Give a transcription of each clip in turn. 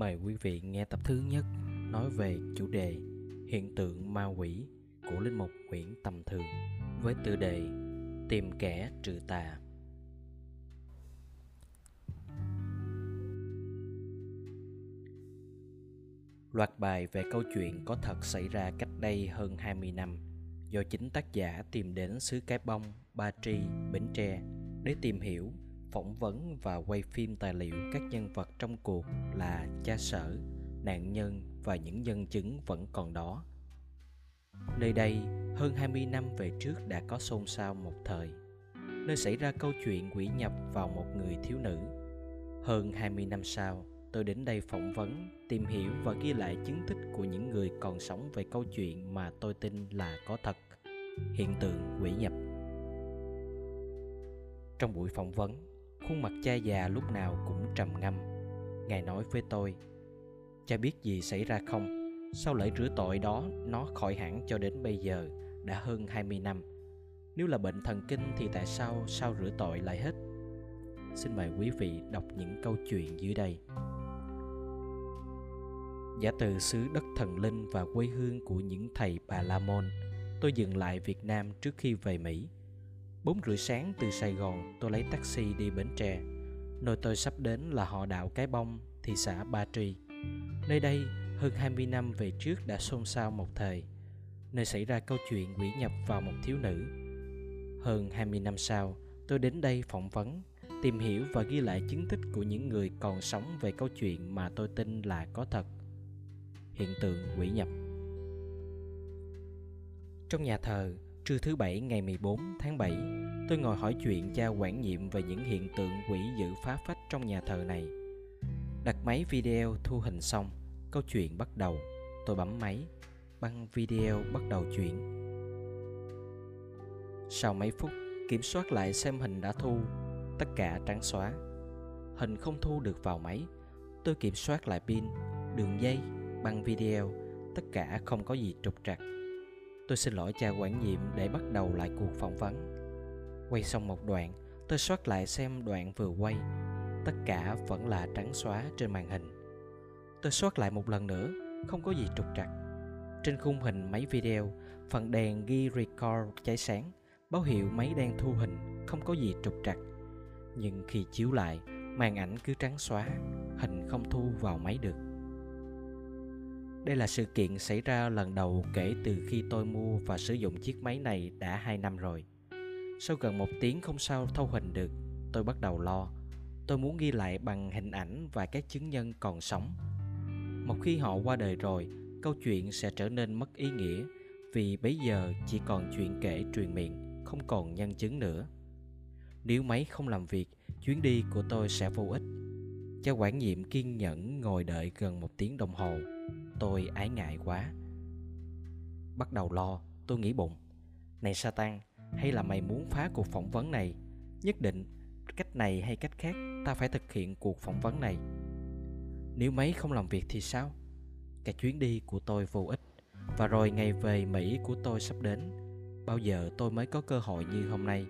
Mời quý vị nghe tập thứ nhất nói về chủ đề hiện tượng ma quỷ của linh mục Nguyễn Tầm Thường với tựa đề Tìm kẻ trừ tà. Loạt bài về câu chuyện có thật xảy ra cách đây hơn 20 năm do chính tác giả tìm đến xứ Cái Bông, Ba Tri, Bến Tre để tìm hiểu phỏng vấn và quay phim tài liệu các nhân vật trong cuộc là cha sở, nạn nhân và những nhân chứng vẫn còn đó. Nơi đây, hơn 20 năm về trước đã có xôn xao một thời, nơi xảy ra câu chuyện quỷ nhập vào một người thiếu nữ. Hơn 20 năm sau, tôi đến đây phỏng vấn, tìm hiểu và ghi lại chứng tích của những người còn sống về câu chuyện mà tôi tin là có thật, hiện tượng quỷ nhập. Trong buổi phỏng vấn, khuôn mặt cha già lúc nào cũng trầm ngâm. Ngài nói với tôi, cha biết gì xảy ra không? Sau lễ rửa tội đó nó khỏi hẳn cho đến bây giờ, đã hơn 20 năm. Nếu là bệnh thần kinh thì tại sao sau rửa tội lại hết? Xin mời quý vị đọc những câu chuyện dưới đây. Giả từ xứ đất thần linh và quê hương của những thầy bà la môn, tôi dừng lại việt nam trước khi về mỹ. Bốn rưỡi sáng từ Sài Gòn tôi lấy taxi đi Bến Tre. Nơi tôi sắp đến là họ Đảo Cái Bông, thị xã Ba Tri Nơi đây hơn 20 năm về trước đã xôn xao một thời Nơi xảy ra câu chuyện quỷ nhập vào một thiếu nữ. Hơn 20 năm sau tôi đến đây phỏng vấn Tìm hiểu và ghi lại chứng tích của những người còn sống về câu chuyện mà tôi tin là có thật. Hiện tượng quỷ nhập. Trong nhà thờ Trưa thứ bảy ngày 14 tháng 7, tôi ngồi hỏi chuyện cha quản nhiệm về những hiện tượng quỷ dữ phá phách trong nhà thờ này. Đặt máy video thu hình xong, câu chuyện bắt đầu. Tôi bấm máy, băng video bắt đầu chuyển Sau mấy phút, kiểm soát lại xem hình đã thu, tất cả trắng xóa. Hình không thu được vào máy, tôi kiểm soát lại pin, đường dây, băng video, tất cả không có gì trục trặc Tôi xin lỗi cha quản nhiệm để bắt đầu lại cuộc phỏng vấn. Quay xong một đoạn, tôi soát lại xem đoạn vừa quay. Tất cả vẫn là trắng xóa trên màn hình. Tôi soát lại một lần nữa, không có gì trục trặc. Trên khung hình máy video, phần đèn ghi record cháy sáng, báo hiệu máy đang thu hình, không có gì trục trặc. Nhưng khi chiếu lại, màn ảnh cứ trắng xóa, hình không thu vào máy được. Đây là sự kiện xảy ra lần đầu kể từ khi tôi mua và sử dụng chiếc máy này đã 2 năm rồi. Sau gần một tiếng không sao thâu hình được, tôi bắt đầu lo. Tôi muốn ghi lại bằng hình ảnh và các chứng nhân còn sống. Một khi họ qua đời rồi, câu chuyện sẽ trở nên mất ý nghĩa vì bây giờ chỉ còn chuyện kể truyền miệng, không còn nhân chứng nữa. Nếu máy không làm việc, chuyến đi của tôi sẽ vô ích. Cha quản nhiệm kiên nhẫn ngồi đợi gần một tiếng đồng hồ tôi ái ngại quá. Bắt đầu lo, tôi nghĩ bụng. Này satan, hay là mày muốn phá cuộc phỏng vấn này? Nhất định, cách này hay cách khác, ta phải thực hiện cuộc phỏng vấn này. Nếu mấy không làm việc thì sao? Cả chuyến đi của tôi vô ích. Và rồi ngày về mỹ của tôi sắp đến. Bao giờ tôi mới có cơ hội như hôm nay?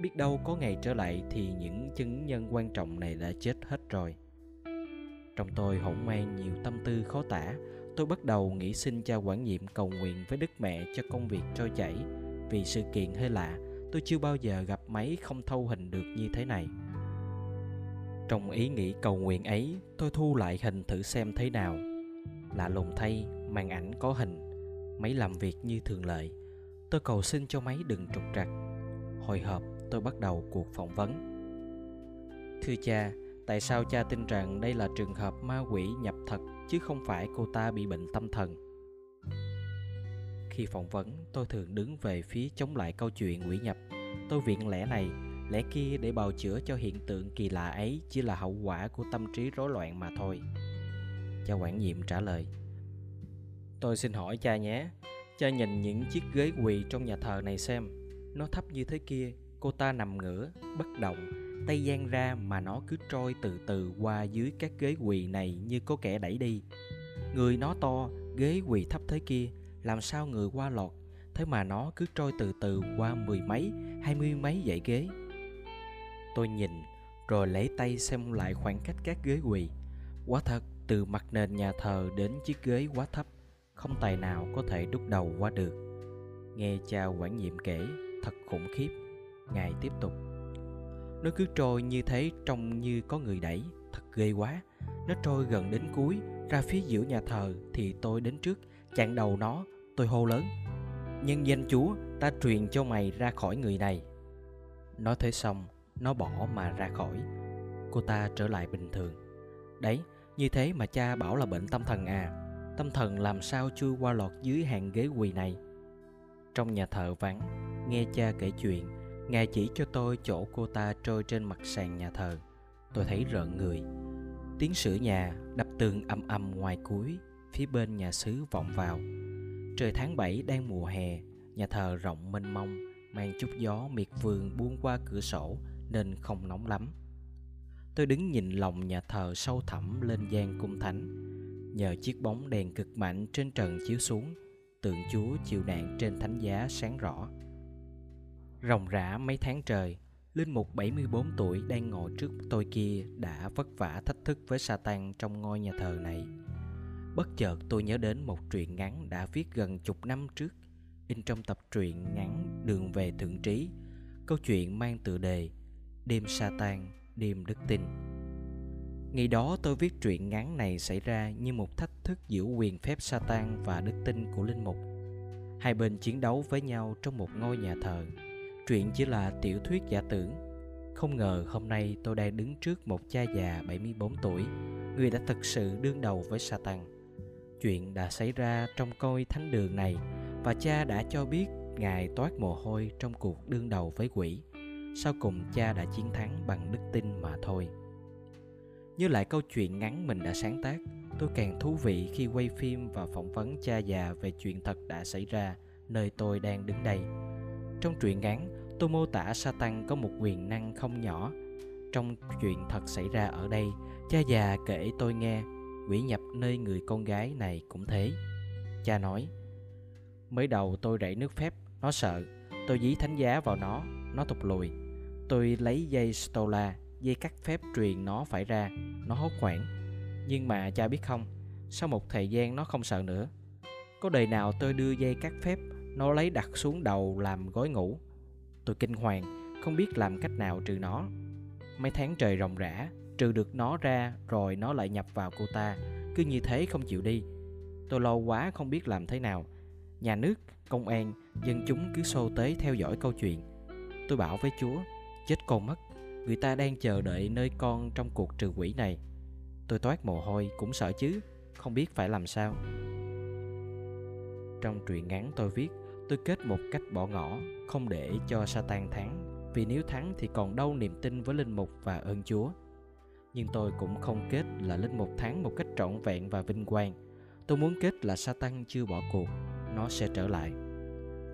Biết đâu có ngày trở lại thì những chứng nhân quan trọng này đã chết hết rồi. Trong tôi hỗn mang nhiều tâm tư khó tả tôi bắt đầu nghĩ xin cha quản nhiệm cầu nguyện với đức mẹ cho công việc trôi chảy. Vì sự kiện hơi lạ, tôi chưa bao giờ gặp máy không thâu hình được như thế này. Trong ý nghĩ cầu nguyện ấy, tôi thu lại hình thử xem thế nào. Lạ lùng thay, màn ảnh có hình. Máy làm việc như thường lệ. Tôi cầu xin cho máy đừng trục trặc. Hồi hộp, tôi bắt đầu cuộc phỏng vấn. Thưa cha tại sao cha tin rằng đây là trường hợp ma quỷ nhập thật, chứ không phải cô ta bị bệnh tâm thần? Khi phỏng vấn, tôi thường đứng về phía chống lại câu chuyện quỷ nhập. Tôi viện lẽ này, lẽ kia để bào chữa cho hiện tượng kỳ lạ ấy chỉ là hậu quả của tâm trí rối loạn mà thôi. Cha quản nhiệm trả lời, tôi xin hỏi cha nhé, cha nhìn những chiếc ghế quỳ trong nhà thờ này xem. Nó thấp như thế kia, cô ta nằm ngửa, bất động tay giang ra mà nó cứ trôi từ từ qua dưới các ghế quỳ này như có kẻ đẩy đi. Người nó to, ghế quỳ thấp thế kia, làm sao người qua lọt? Thế mà nó cứ trôi từ từ qua mười mấy, hai mươi mấy dãy ghế. Tôi nhìn, rồi lấy tay xem lại khoảng cách các ghế quỳ. Quá thật, từ mặt nền nhà thờ đến chiếc ghế quá thấp, không tài nào có thể đúc đầu qua được. Nghe cha quản nhiệm kể, thật khủng khiếp. Ngài tiếp tục nó cứ trôi như thế trông như có người đẩy. Thật ghê quá. Nó trôi gần đến cuối, ra phía giữa nhà thờ thì tôi đến trước, chặn đầu nó, tôi hô lớn. Nhân danh chúa, ta truyền cho mày ra khỏi người này. Nói thế xong, nó bỏ mà ra khỏi. Cô ta trở lại bình thường. Đấy, như thế mà cha bảo là bệnh tâm thần à. Tâm thần làm sao chui qua lọt dưới hàng ghế quỳ này? Trong nhà thờ vắng, nghe cha kể chuyện ngài chỉ cho tôi chỗ cô ta trôi trên mặt sàn nhà thờ, tôi thấy rợn người. Tiếng sửa nhà đập tường âm âm ngoài cuối, phía bên nhà xứ vọng vào. Trời tháng 7 đang mùa hè, nhà thờ rộng mênh mông, mang chút gió miệt vườn buông qua cửa sổ nên không nóng lắm. Tôi đứng nhìn lòng nhà thờ sâu thẳm lên gian cung thánh. Nhờ chiếc bóng đèn cực mạnh trên trần chiếu xuống, tượng chúa chịu nạn trên thánh giá sáng rõ ròng rã mấy tháng trời Linh mục 74 tuổi đang ngồi trước tôi kia đã vất vả thách thức với Satan trong ngôi nhà thờ này. Bất chợt tôi nhớ đến một truyện ngắn đã viết gần chục năm trước, in trong tập truyện ngắn Đường về Thượng Trí. Câu chuyện mang tựa đề Đêm Satan, đêm đức tin. Ngày đó tôi viết truyện ngắn này xảy ra như một thách thức giữa quyền phép Satan và đức tin của linh mục. Hai bên chiến đấu với nhau trong một ngôi nhà thờ. Truyện chỉ là tiểu thuyết giả tưởng. Không ngờ hôm nay tôi đang đứng trước một cha già 74 tuổi, người đã thực sự đương đầu với Satan. Chuyện đã xảy ra trong coi thánh đường này và cha đã cho biết ngài toát mồ hôi trong cuộc đương đầu với quỷ. Sau cùng cha đã chiến thắng bằng đức tin mà thôi. Nhớ lại câu chuyện ngắn mình đã sáng tác, tôi càng thú vị khi quay phim và phỏng vấn cha già về chuyện thật đã xảy ra nơi tôi đang đứng đây. Trong truyện ngắn, tôi mô tả Satan có một quyền năng không nhỏ. Trong chuyện thật xảy ra ở đây, cha già kể tôi nghe, quỷ nhập nơi người con gái này cũng thế. Cha nói, mới đầu tôi rảy nước phép, nó sợ, tôi dí thánh giá vào nó, nó thụt lùi. Tôi lấy dây stola dây cắt phép truyền nó phải ra nó hốt hoảng nhưng mà cha biết không sau một thời gian nó không sợ nữa có đời nào tôi đưa dây cắt phép nó lấy đặt xuống đầu làm gối ngủ. Tôi kinh hoàng, không biết làm cách nào trừ nó. Mấy tháng trời ròng rã, trừ được nó ra rồi nó lại nhập vào cô ta. Cứ như thế không chịu đi. Tôi lo quá không biết làm thế nào. Nhà nước, công an, dân chúng cứ xô tới theo dõi câu chuyện. Tôi bảo với chúa, chết con mất, người ta đang chờ đợi nơi con trong cuộc trừ quỷ này. Tôi toát mồ hôi, cũng sợ chứ, không biết phải làm sao. Trong truyện ngắn tôi viết tôi kết một cách bỏ ngỏ, không để cho Satan thắng, vì nếu thắng thì còn đâu niềm tin với linh mục và ơn Chúa. Nhưng tôi cũng không kết là linh mục thắng một cách trọn vẹn và vinh quang. Tôi muốn kết là Satan chưa bỏ cuộc, nó sẽ trở lại.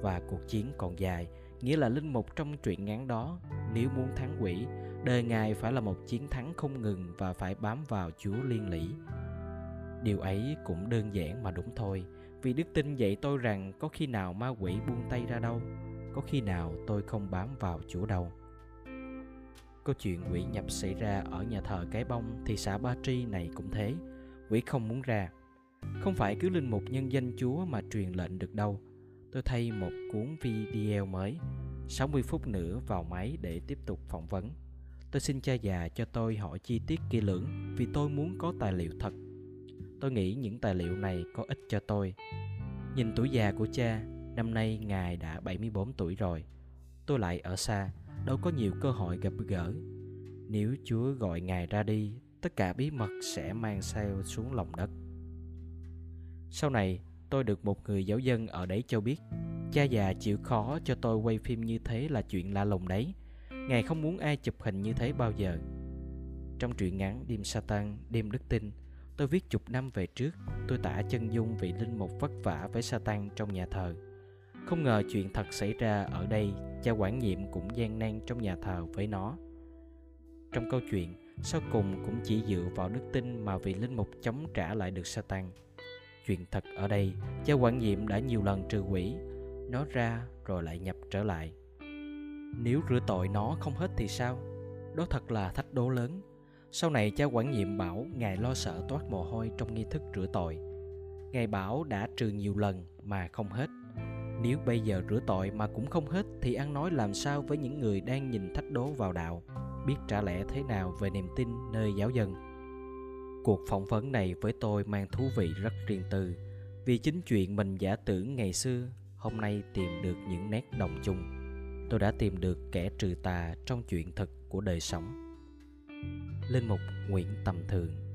Và cuộc chiến còn dài, nghĩa là linh mục trong truyện ngắn đó, nếu muốn thắng quỷ, đời ngài phải là một chiến thắng không ngừng và phải bám vào chúa liên lỉ điều ấy cũng đơn giản mà đúng thôi vì đức tin dạy tôi rằng có khi nào ma quỷ buông tay ra đâu, có khi nào tôi không bám vào chúa đâu câu chuyện quỷ nhập xảy ra ở nhà thờ cái bông thì xã ba tri này cũng thế, quỷ không muốn ra không phải cứ linh mục nhân danh chúa mà truyền lệnh được đâu tôi thay một cuốn video mới 60 phút nữa vào máy để tiếp tục phỏng vấn. Tôi xin cha già cho tôi hỏi chi tiết kỹ lưỡng vì tôi muốn có tài liệu thật. Tôi nghĩ những tài liệu này có ích cho tôi. Nhìn tuổi già của cha, năm nay ngài đã 74 tuổi rồi. Tôi lại ở xa, đâu có nhiều cơ hội gặp gỡ. Nếu Chúa gọi ngài ra đi, tất cả bí mật sẽ mang sao xuống lòng đất. Sau này, tôi được một người giáo dân ở đấy cho biết cha già chịu khó cho tôi quay phim như thế là chuyện lạ lùng đấy ngài không muốn ai chụp hình như thế bao giờ trong truyện ngắn đêm satan đêm đức tin tôi viết chục năm về trước, tôi tả chân dung vị linh mục vất vả với satan trong nhà thờ. Không ngờ chuyện thật xảy ra ở đây, cha quản nhiệm cũng gian nan trong nhà thờ với nó. Trong câu chuyện, sau cùng cũng chỉ dựa vào đức tin mà vị linh mục chống trả lại được satan. Chuyện thật ở đây, cha quản nhiệm đã nhiều lần trừ quỷ, nó ra rồi lại nhập trở lại. Nếu rửa tội nó không hết thì sao? Đó thật là thách đố lớn. Sau này cha quản nhiệm bảo Ngài lo sợ toát mồ hôi trong nghi thức rửa tội. Ngài bảo đã trừ nhiều lần mà không hết. Nếu bây giờ rửa tội mà cũng không hết thì ăn nói làm sao với những người đang nhìn thách đố vào đạo, biết trả lẽ thế nào về niềm tin nơi giáo dân. Cuộc phỏng vấn này với tôi mang thú vị rất riêng tư, vì chính chuyện mình giả tưởng ngày xưa hôm nay tìm được những nét đồng chung. Tôi đã tìm được kẻ trừ tà trong chuyện thực của đời sống. Linh mục Nguyễn Tầm Thường.